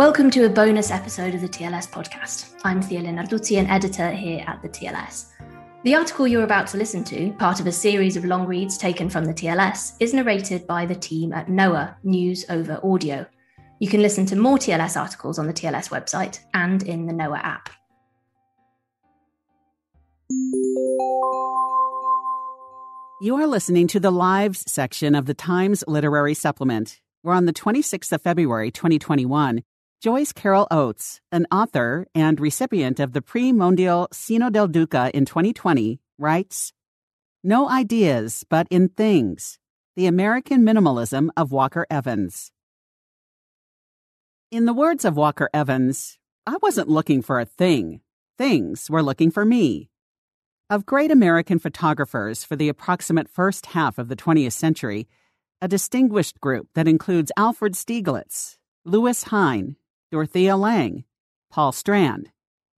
Welcome to a bonus episode of the TLS podcast. I'm Thea Lenarduzzi, an editor here at the TLS. The article you're about to listen to, part of a series of long reads taken from the TLS, is narrated by the team at Noa News Over Audio. You can listen to more TLS articles on the TLS website and in the Noa app. You are listening to the Lives section of the Times Literary Supplement. We're on the 26th of February, 2021. Joyce Carol Oates, an author and recipient of the Prix Mondial Cino del Duca in 2020, writes No ideas, but in things. The American Minimalism of Walker Evans. In the words of Walker Evans, I wasn't looking for a thing. Things were looking for me. Of great American photographers for the approximate first half of the 20th century, a distinguished group that includes Alfred Stieglitz, Lewis Hine, Dorothea Lange, Paul Strand,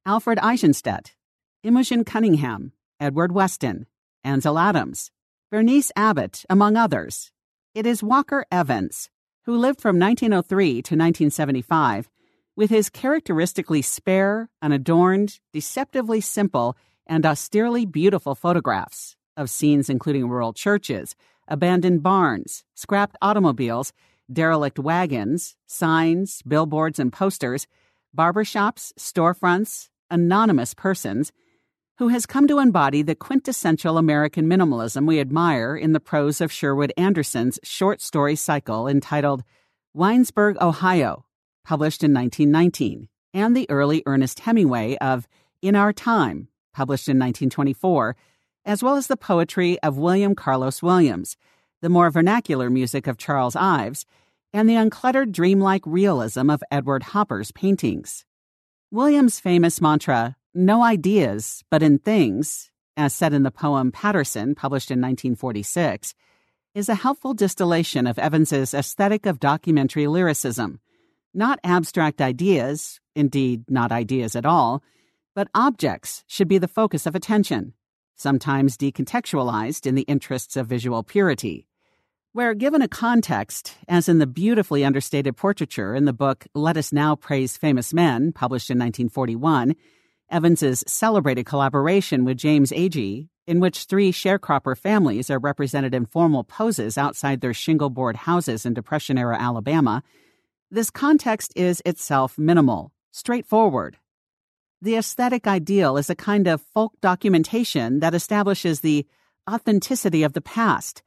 Alfred Eisenstaedt, Imogen Cunningham, Edward Weston, Ansel Adams, Bernice Abbott, among others. It is Walker Evans, who lived from 1903 to 1975, with his characteristically spare, unadorned, deceptively simple, and austerely beautiful photographs of scenes including rural churches, abandoned barns, scrapped automobiles, derelict wagons, signs, billboards, and posters, barbershops, storefronts, anonymous persons, who has come to embody the quintessential American minimalism we admire in the prose of Sherwood Anderson's short story cycle entitled Winesburg, Ohio, published in 1919, and the early Ernest Hemingway of In Our Time, published in 1924, as well as the poetry of William Carlos Williams, the more vernacular music of Charles Ives, and the uncluttered dreamlike realism of Edward Hopper's paintings. Williams' famous mantra, no ideas, but in things, as said in the poem Paterson, published in 1946, is a helpful distillation of Evans's aesthetic of documentary lyricism. Not abstract ideas, indeed, not ideas at all, but objects should be the focus of attention, sometimes decontextualized in the interests of visual purity where given a context, as in the beautifully understated portraiture in the book Let Us Now Praise Famous Men, published in 1941, Evans's celebrated collaboration with James Agee, in which three sharecropper families are represented in formal poses outside their shingle board houses in Depression era Alabama, this context is itself minimal, straightforward. The aesthetic ideal is a kind of folk documentation that establishes the authenticity of the past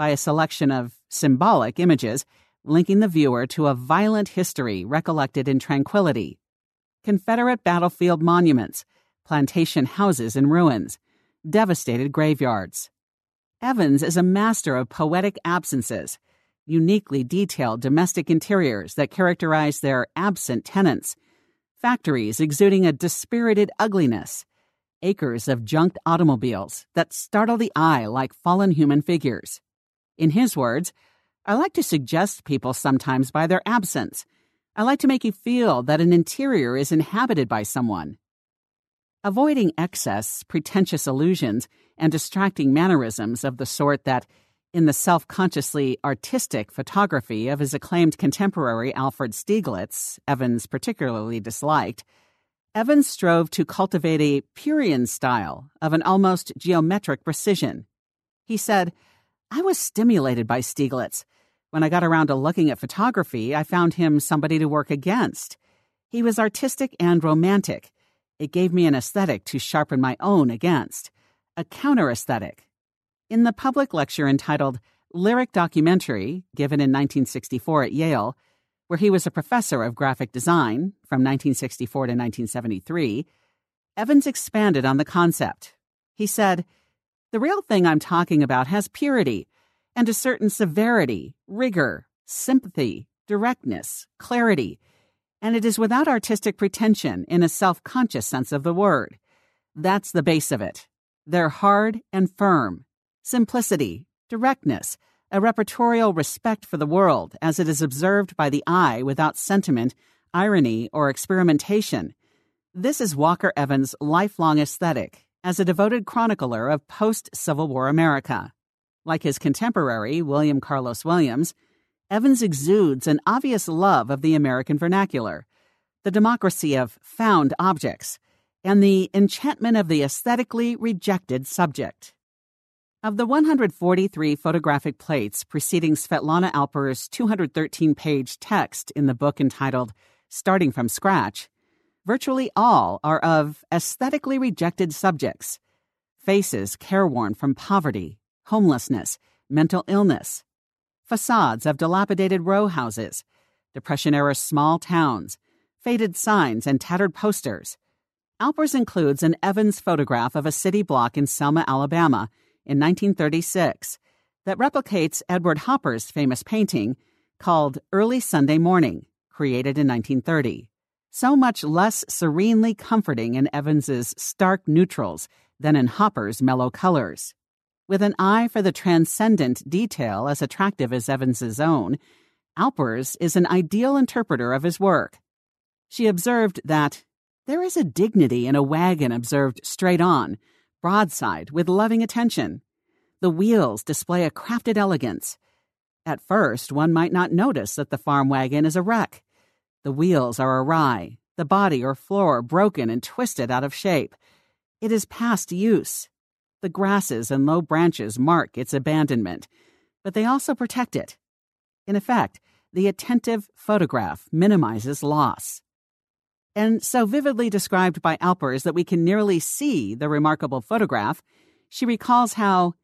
by a selection of symbolic images linking the viewer to a violent history recollected in tranquility. Confederate battlefield monuments, plantation houses in ruins, devastated graveyards. Evans is a master of poetic absences, uniquely detailed domestic interiors that characterize their absent tenants, factories exuding a dispirited ugliness, acres of junked automobiles that startle the eye like fallen human figures. In his words, I like to suggest people sometimes by their absence. I like to make you feel that an interior is inhabited by someone. Avoiding excess, pretentious illusions and distracting mannerisms of the sort that, in the self consciously artistic photography of his acclaimed contemporary Alfred Stieglitz, Evans particularly disliked, Evans strove to cultivate a Purian style of an almost geometric precision. He said, I was stimulated by Stieglitz. When I got around to looking at photography, I found him somebody to work against. He was artistic and romantic. It gave me an aesthetic to sharpen my own against, a counter aesthetic. In the public lecture entitled Lyric Documentary, given in 1964 at Yale, where he was a professor of graphic design from 1964 to 1973, Evans expanded on the concept. He said, The real thing I'm talking about has purity and a certain severity, rigor, sympathy, directness, clarity, and it is without artistic pretension in a self conscious sense of the word. That's the base of it. They're hard and firm. Simplicity, directness, a repertorial respect for the world as it is observed by the eye without sentiment, irony, or experimentation. This is Walker Evans' lifelong aesthetic as a devoted chronicler of post Civil War America. Like his contemporary, William Carlos Williams, Evans exudes an obvious love of the American vernacular, the democracy of found objects, and the enchantment of the aesthetically rejected subject. Of the 143 photographic plates preceding Svetlana Alpers' 213 page text in the book entitled Starting from Scratch, virtually all are of aesthetically rejected subjects faces careworn from poverty, homelessness, mental illness, facades of dilapidated row houses, Depression era small towns, faded signs, and tattered posters. Alpers includes an Evans photograph of a city block in Selma, Alabama in 1936 that replicates Edward Hopper's famous painting called Early Sunday Morning, created in 1930. So much less serenely comforting in Evans's stark neutrals than in Hopper's mellow colors. With an eye for the transcendent detail as attractive as Evans's own, Alpers is an ideal interpreter of his work. She observed that there is a dignity in a wagon observed straight on, broadside, with loving attention. The wheels display a crafted elegance. At first, one might not notice that the farm wagon is a wreck. The wheels are awry, the body or floor broken and twisted out of shape. It is past use. The grasses and low branches mark its abandonment, but they also protect it. In effect, the attentive photograph minimizes loss and so vividly described by Alpers that we can nearly see the remarkable photograph, she recalls how,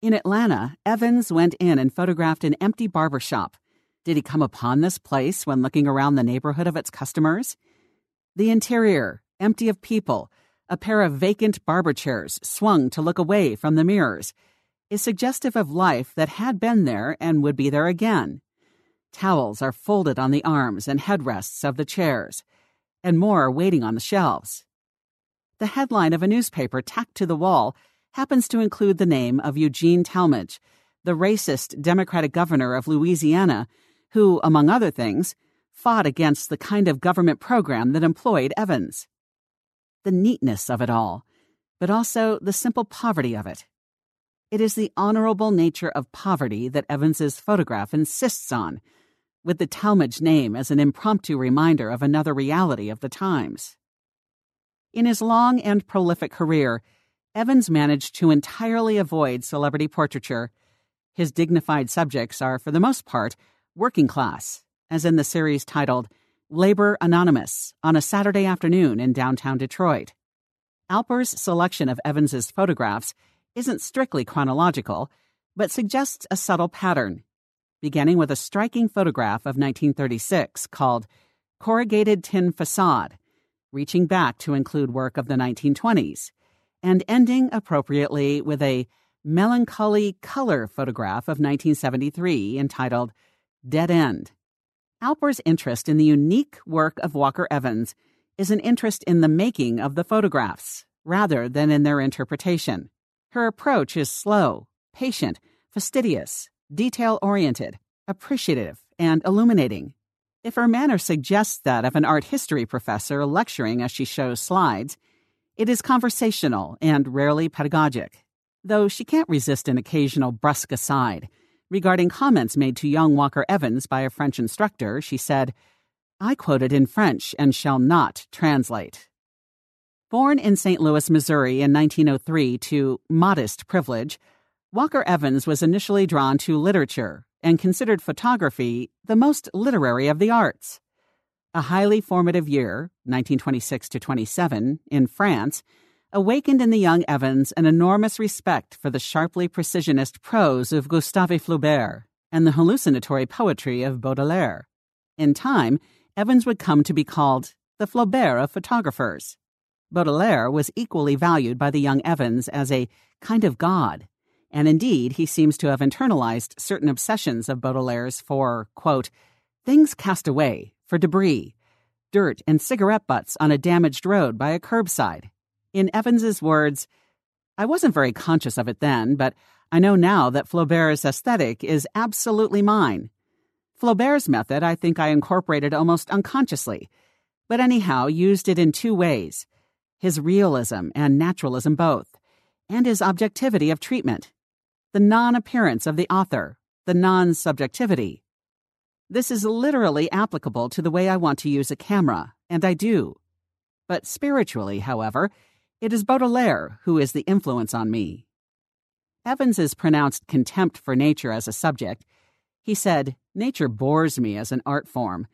in Atlanta, Evans went in and photographed an empty barber shop. Did he come upon this place when looking around the neighborhood of its customers? The interior, empty of people, a pair of vacant barber chairs swung to look away from the mirrors, is suggestive of life that had been there and would be there again. Towels are folded on the arms and headrests of the chairs and more are waiting on the shelves. The headline of a newspaper tacked to the wall happens to include the name of Eugene Talmadge, the racist Democratic governor of Louisiana, who, among other things, fought against the kind of government program that employed Evans. The neatness of it all, but also the simple poverty of it. It is the honorable nature of poverty that Evans's photograph insists on, with the Talmadge name as an impromptu reminder of another reality of the times. In his long and prolific career, Evans managed to entirely avoid celebrity portraiture. His dignified subjects are, for the most part, working class, as in the series titled Labor Anonymous on a Saturday afternoon in downtown Detroit. Alpers' selection of Evans's photographs isn't strictly chronological, but suggests a subtle pattern beginning with a striking photograph of 1936 called Corrugated Tin Facade, reaching back to include work of the 1920s, and ending appropriately with a melancholy color photograph of 1973 entitled Dead End. Alpers' interest in the unique work of Walker Evans is an interest in the making of the photographs rather than in their interpretation. Her approach is slow, patient, fastidious, detail oriented, appreciative, and illuminating. If her manner suggests that of an art history professor lecturing as she shows slides, it is conversational and rarely pedagogic, though she can't resist an occasional brusque aside. Regarding comments made to young Walker Evans by a French instructor, she said, I quoted in French and shall not translate. Born in St. Louis, Missouri in 1903 to modest privilege, Walker Evans was initially drawn to literature and considered photography the most literary of the arts. A highly formative year, 1926 to 27, in France, awakened in the young Evans an enormous respect for the sharply precisionist prose of Gustave Flaubert and the hallucinatory poetry of Baudelaire. In time, Evans would come to be called the Flaubert of photographers. Baudelaire was equally valued by the young Evans as a kind of god and indeed he seems to have internalized certain obsessions of Baudelaire's for, quote, things cast away, for debris, dirt and cigarette butts on a damaged road by a curbside. In Evans's words, I wasn't very conscious of it then, but I know now that Flaubert's aesthetic is absolutely mine. Flaubert's method I think I incorporated almost unconsciously, but anyhow used it in two ways his realism and naturalism both, and his objectivity of treatment the non appearance of the author, the non subjectivity. This is literally applicable to the way I want to use a camera, and I do. But spiritually, however, it is Baudelaire who is the influence on me. Evans's pronounced contempt for nature as a subject, he said, nature bores me as an art form,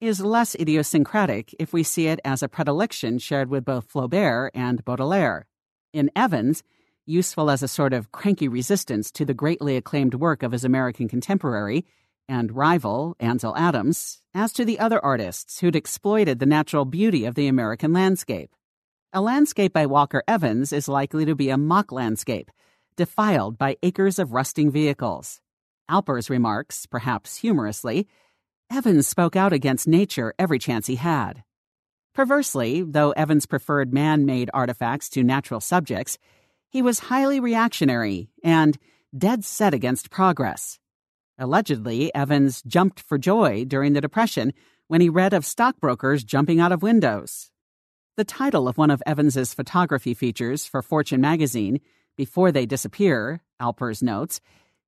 is less idiosyncratic if we see it as a predilection shared with both Flaubert and Baudelaire. In Evans, useful as a sort of cranky resistance to the greatly acclaimed work of his American contemporary and rival, Ansel Adams, as to the other artists who'd exploited the natural beauty of the American landscape. A landscape by Walker Evans is likely to be a mock landscape, defiled by acres of rusting vehicles. Alpers remarks, perhaps humorously, Evans spoke out against nature every chance he had. Perversely, though Evans preferred man made artifacts to natural subjects, he was highly reactionary and dead set against progress. Allegedly, Evans jumped for joy during the Depression when he read of stockbrokers jumping out of windows. The title of one of Evans's photography features for Fortune magazine, Before They Disappear, Alpers notes,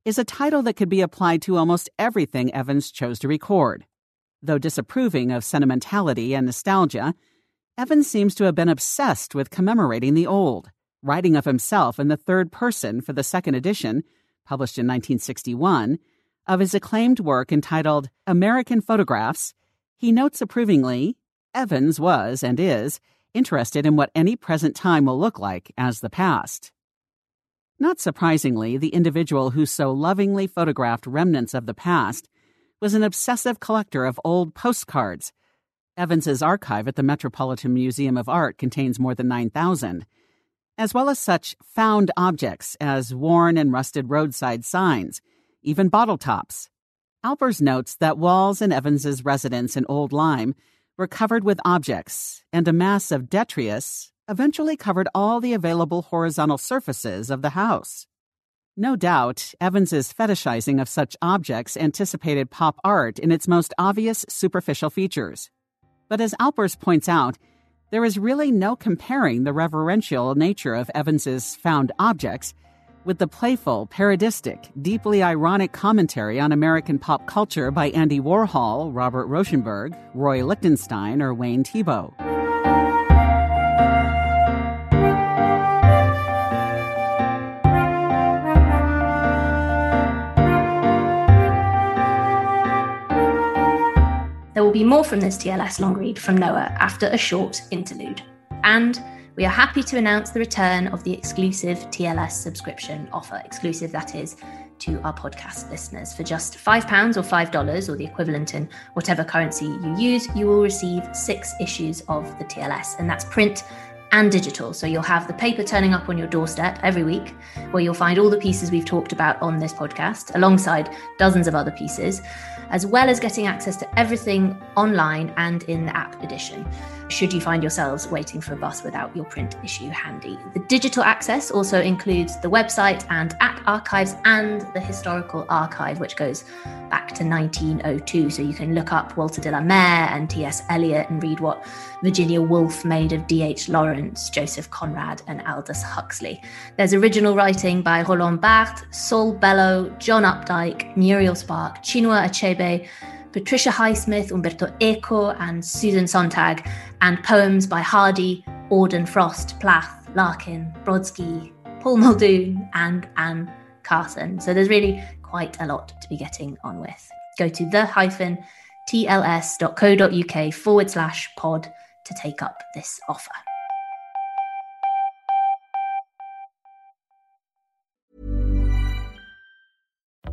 is a title that could be applied to almost everything Evans chose to record. Though disapproving of sentimentality and nostalgia, Evans seems to have been obsessed with commemorating the old writing of himself in the third person for the second edition, published in 1961, of his acclaimed work entitled American Photographs, he notes approvingly Evans was and is interested in what any present time will look like as the past. Not surprisingly, the individual who so lovingly photographed remnants of the past was an obsessive collector of old postcards. Evans's archive at the Metropolitan Museum of Art contains more than 9,000 as well as such found objects as worn and rusted roadside signs, even bottle tops. Alpers notes that walls in Evans's residence in Old Lyme were covered with objects, and a mass of detritus eventually covered all the available horizontal surfaces of the house. No doubt, Evans's fetishizing of such objects anticipated pop art in its most obvious superficial features. But as Alpers points out, there is really no comparing the reverential nature of Evans's found objects with the playful, parodistic, deeply ironic commentary on American pop culture by Andy Warhol, Robert Rauschenberg, Roy Lichtenstein, or Wayne Thiebaud. There will be more from this TLS long read from Noa after a short interlude. And we are happy to announce the return of the exclusive TLS subscription offer, exclusive that is, to our podcast listeners. For just £5 or $5 or the equivalent in whatever currency you use, you will receive six issues of the TLS, and that's print and digital. So you'll have the paper turning up on your doorstep every week, where you'll find all the pieces we've talked about on this podcast, alongside dozens of other pieces, as well as getting access to everything online and in the app edition should you find yourselves waiting for a bus without your print issue handy. The digital access also includes the website and app archives and the historical archive, which goes back to 1902. So you can look up Walter de la Mare and T.S. Eliot and read what Virginia Woolf made of D.H. Lawrence, Joseph Conrad, and Aldous Huxley. There's original writing by Roland Barthes, Saul Bellow, John Updike, Muriel Spark, Chinua Achebe, Patricia Highsmith, Umberto Eco, and Susan Sontag, and poems by Hardy, Auden, Frost, Plath, Larkin, Brodsky, Paul Muldoon, and Anne Carson. So there's really quite a lot to be getting on with. Go to the hyphen tls.co.uk forward slash pod to take up this offer.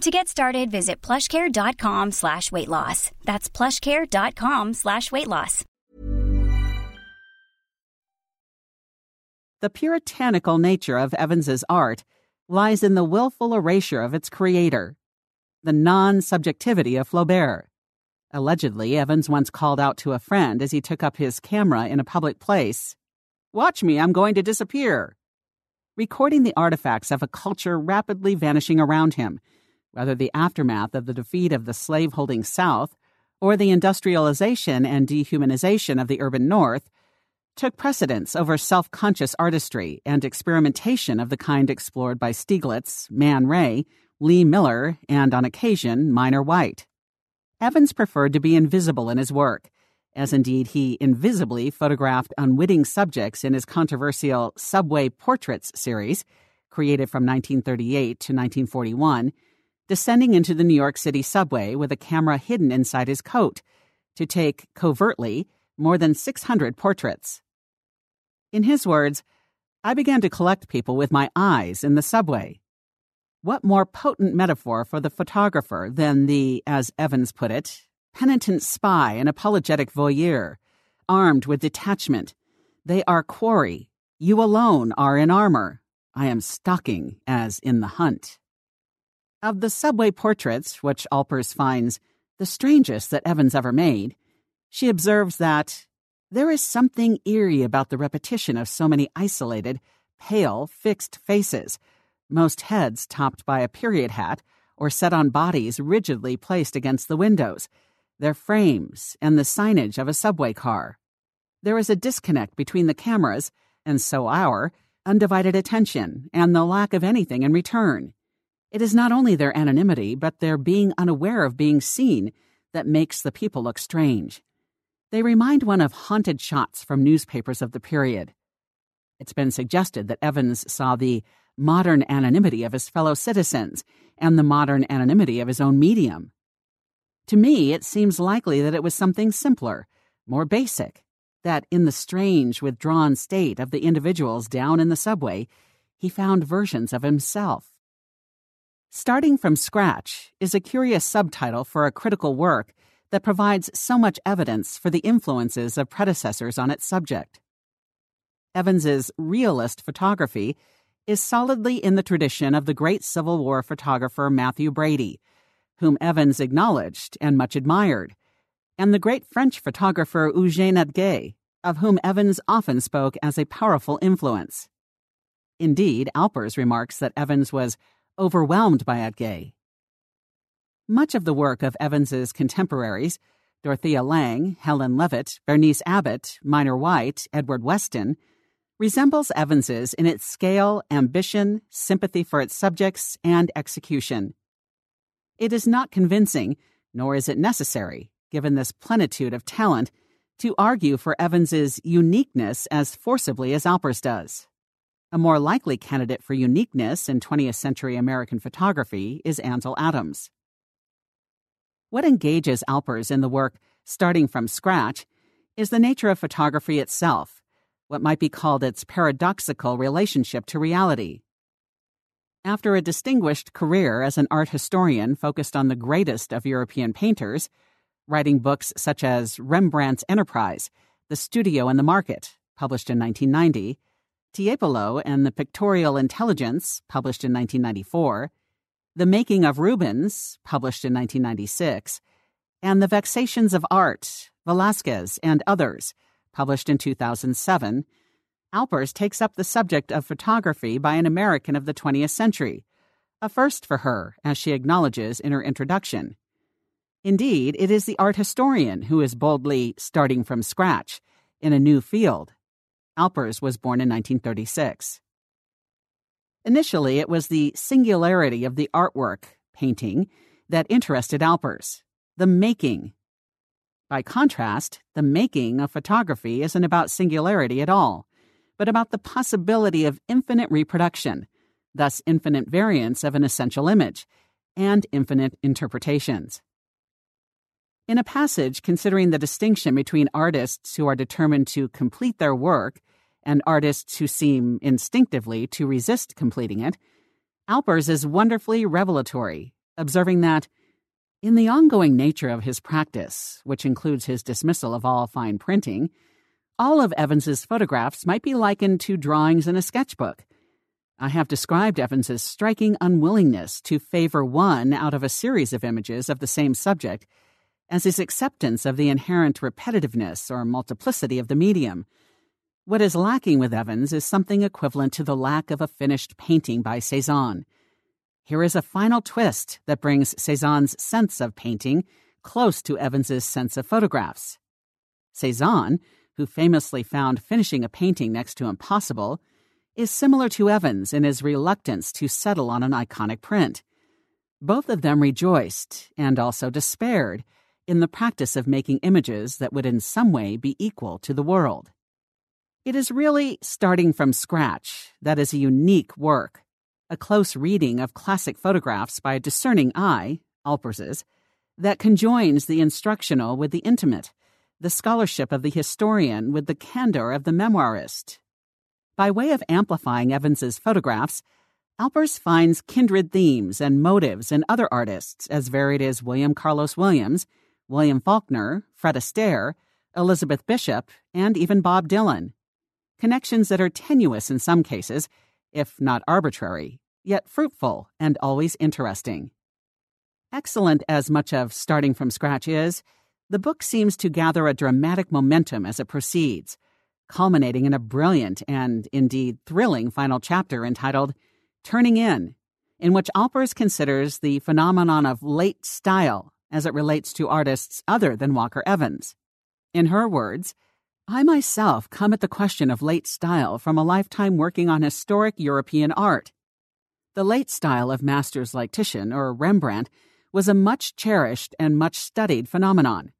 To get started, visit plushcare.com slash weight loss. That's plushcare.com slash weight loss. The puritanical nature of Evans's art lies in the willful erasure of its creator, the non-subjectivity of Flaubert. Allegedly, Evans once called out to a friend as he took up his camera in a public place, Watch me, I'm going to disappear. Recording the artifacts of a culture rapidly vanishing around him – whether the aftermath of the defeat of the slaveholding South or the industrialization and dehumanization of the urban North, took precedence over self conscious artistry and experimentation of the kind explored by Stieglitz, Man Ray, Lee Miller, and on occasion, Minor White. Evans preferred to be invisible in his work, as indeed he invisibly photographed unwitting subjects in his controversial Subway Portraits series, created from 1938 to 1941 descending into the New York City subway with a camera hidden inside his coat to take, covertly, more than 600 portraits. In his words, I began to collect people with my eyes in the subway. What more potent metaphor for the photographer than the, as Evans put it, penitent spy and apologetic voyeur, armed with detachment? They are quarry. You alone are in armor. I am stalking as in the hunt. Of the subway portraits, which Alpers finds the strangest that Evans ever made, she observes that there is something eerie about the repetition of so many isolated, pale, fixed faces, most heads topped by a period hat or set on bodies rigidly placed against the windows, their frames, and the signage of a subway car. There is a disconnect between the cameras, and so our, undivided attention, and the lack of anything in return. It is not only their anonymity, but their being unaware of being seen that makes the people look strange. They remind one of haunted shots from newspapers of the period. It's been suggested that Evans saw the modern anonymity of his fellow citizens and the modern anonymity of his own medium. To me, it seems likely that it was something simpler, more basic, that in the strange, withdrawn state of the individuals down in the subway, he found versions of himself. Starting from Scratch is a curious subtitle for a critical work that provides so much evidence for the influences of predecessors on its subject. Evans's realist photography is solidly in the tradition of the great Civil War photographer Mathew Brady, whom Evans acknowledged and much admired, and the great French photographer Eugène Atget, of whom Evans often spoke as a powerful influence. Indeed, Alpers remarks that Evans was overwhelmed by Atget. Much of the work of Evans's contemporaries, Dorothea Lange, Helen Levitt, Bernice Abbott, Minor White, Edward Weston, resembles Evans's in its scale, ambition, sympathy for its subjects, and execution. It is not convincing, nor is it necessary, given this plenitude of talent, to argue for Evans's uniqueness as forcibly as Alpers does. A more likely candidate for uniqueness in 20th century American photography is Ansel Adams. What engages Alpers in the work starting from scratch is the nature of photography itself what might be called its paradoxical relationship to reality. After a distinguished career as an art historian focused on the greatest of European painters, writing books such as Rembrandt's Enterprise, The Studio and the Market, published in 1990, Tiepolo and the Pictorial Intelligence, published in 1994, The Making of Rubens, published in 1996, and The Vexations of Art, Velasquez, and others, published in 2007, Alpers takes up the subject of photography by an American of the 20th century, a first for her, as she acknowledges in her introduction. Indeed, it is the art historian who is boldly starting from scratch in a new field. Alpers was born in 1936. Initially, it was the singularity of the artwork, painting, that interested Alpers, the making, by contrast, the making of photography isn't about singularity at all, but about the possibility of infinite reproduction, thus, infinite variants of an essential image, and infinite interpretations. In a passage considering the distinction between artists who are determined to complete their work and artists who seem instinctively to resist completing it, Alpers is wonderfully revelatory, observing that in the ongoing nature of his practice, which includes his dismissal of all fine printing, all of Evans's photographs might be likened to drawings in a sketchbook. I have described Evans's striking unwillingness to favor one out of a series of images of the same subject as his acceptance of the inherent repetitiveness or multiplicity of the medium. What is lacking with Evans is something equivalent to the lack of a finished painting by Cezanne. Here is a final twist that brings Cezanne's sense of painting close to Evans's sense of photographs. Cezanne, who famously found finishing a painting next to impossible, is similar to Evans in his reluctance to settle on an iconic print. Both of them rejoiced and also despaired in the practice of making images that would in some way be equal to the world. It is really starting from scratch that is a unique work a close reading of classic photographs by a discerning eye, Alpers's, that conjoins the instructional with the intimate, the scholarship of the historian with the candor of the memoirist. By way of amplifying Evans's photographs, Alpers finds kindred themes and motives in other artists as varied as William Carlos Williams, William Faulkner, Fred Astaire, Elizabeth Bishop, and even Bob Dylan. Connections that are tenuous in some cases if not arbitrary, yet fruitful and always interesting. Excellent as much of Starting from Scratch is, the book seems to gather a dramatic momentum as it proceeds, culminating in a brilliant and indeed thrilling final chapter entitled Turning In, in which Alpers considers the phenomenon of late style as it relates to artists other than Walker Evans. In her words, I myself come at the question of late style from a lifetime working on historic European art. The late style of masters like Titian or Rembrandt was a much cherished and much studied phenomenon.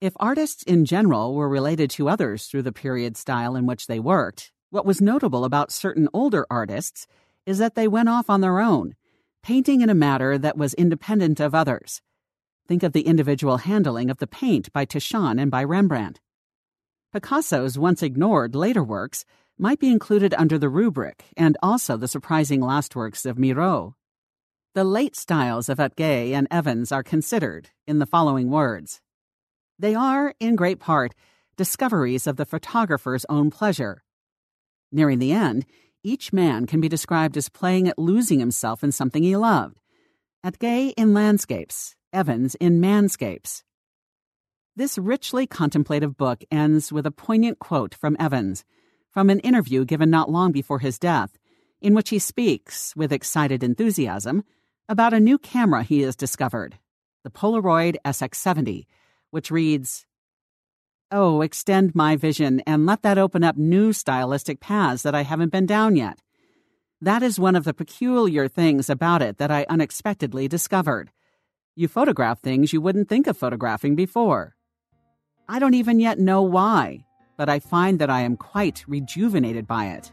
If artists in general were related to others through the period style in which they worked, what was notable about certain older artists is that they went off on their own, painting in a manner that was independent of others. Think of the individual handling of the paint by Titian and by Rembrandt. Picasso's once ignored later works might be included under the rubric, and also the surprising last works of Miro. The late styles of Atget and Evans are considered in the following words They are, in great part, discoveries of the photographer's own pleasure. Nearing the end, each man can be described as playing at losing himself in something he loved. Atget in landscapes, Evans in manscapes. This richly contemplative book ends with a poignant quote from Evans from an interview given not long before his death, in which he speaks, with excited enthusiasm, about a new camera he has discovered, the Polaroid SX70, which reads, Oh, extend my vision and let that open up new stylistic paths that I haven't been down yet. That is one of the peculiar things about it that I unexpectedly discovered. You photograph things you wouldn't think of photographing before. I don't even yet know why, but I find that I am quite rejuvenated by it.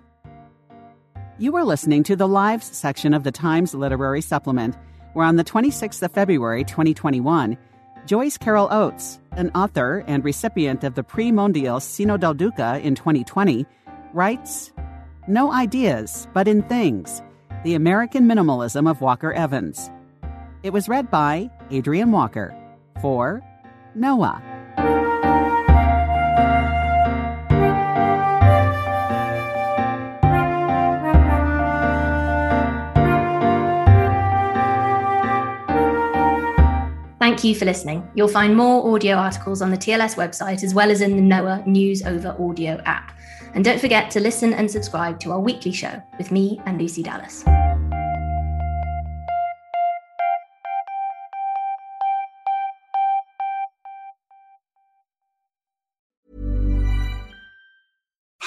You are listening to the Lives section of the Times Literary Supplement, where on the 26th of February 2021, Joyce Carol Oates, an author and recipient of the Prix Mondial Cino del Duca in 2020, writes No ideas, but in things The American Minimalism of Walker Evans. It was read by Adrian Walker for Noa. Thank you for listening. You'll find more audio articles on the TLS website as well as in the Noa News Over Audio app. And don't forget to listen and subscribe to our weekly show with me and Lucy Dallas.